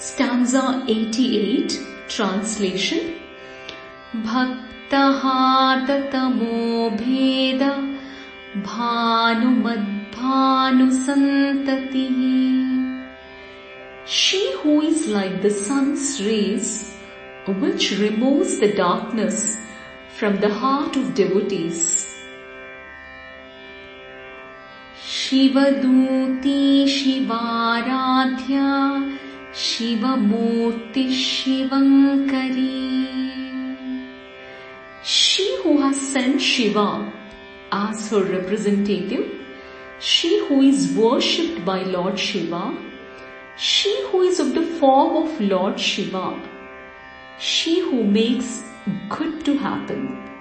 Stanza 88, translation. भक्तहाततमो भेद भानुमद्भानुसन्ततिः She who is like the sun's rays, which removes the darkness from the heart of devotees. Shivduti शिवाराध्या Shivamurti Shivankari. She who has sent Shiva as her representative, she who is worshipped by Lord Shiva, she who is of the form of Lord Shiva, she who makes good to happen.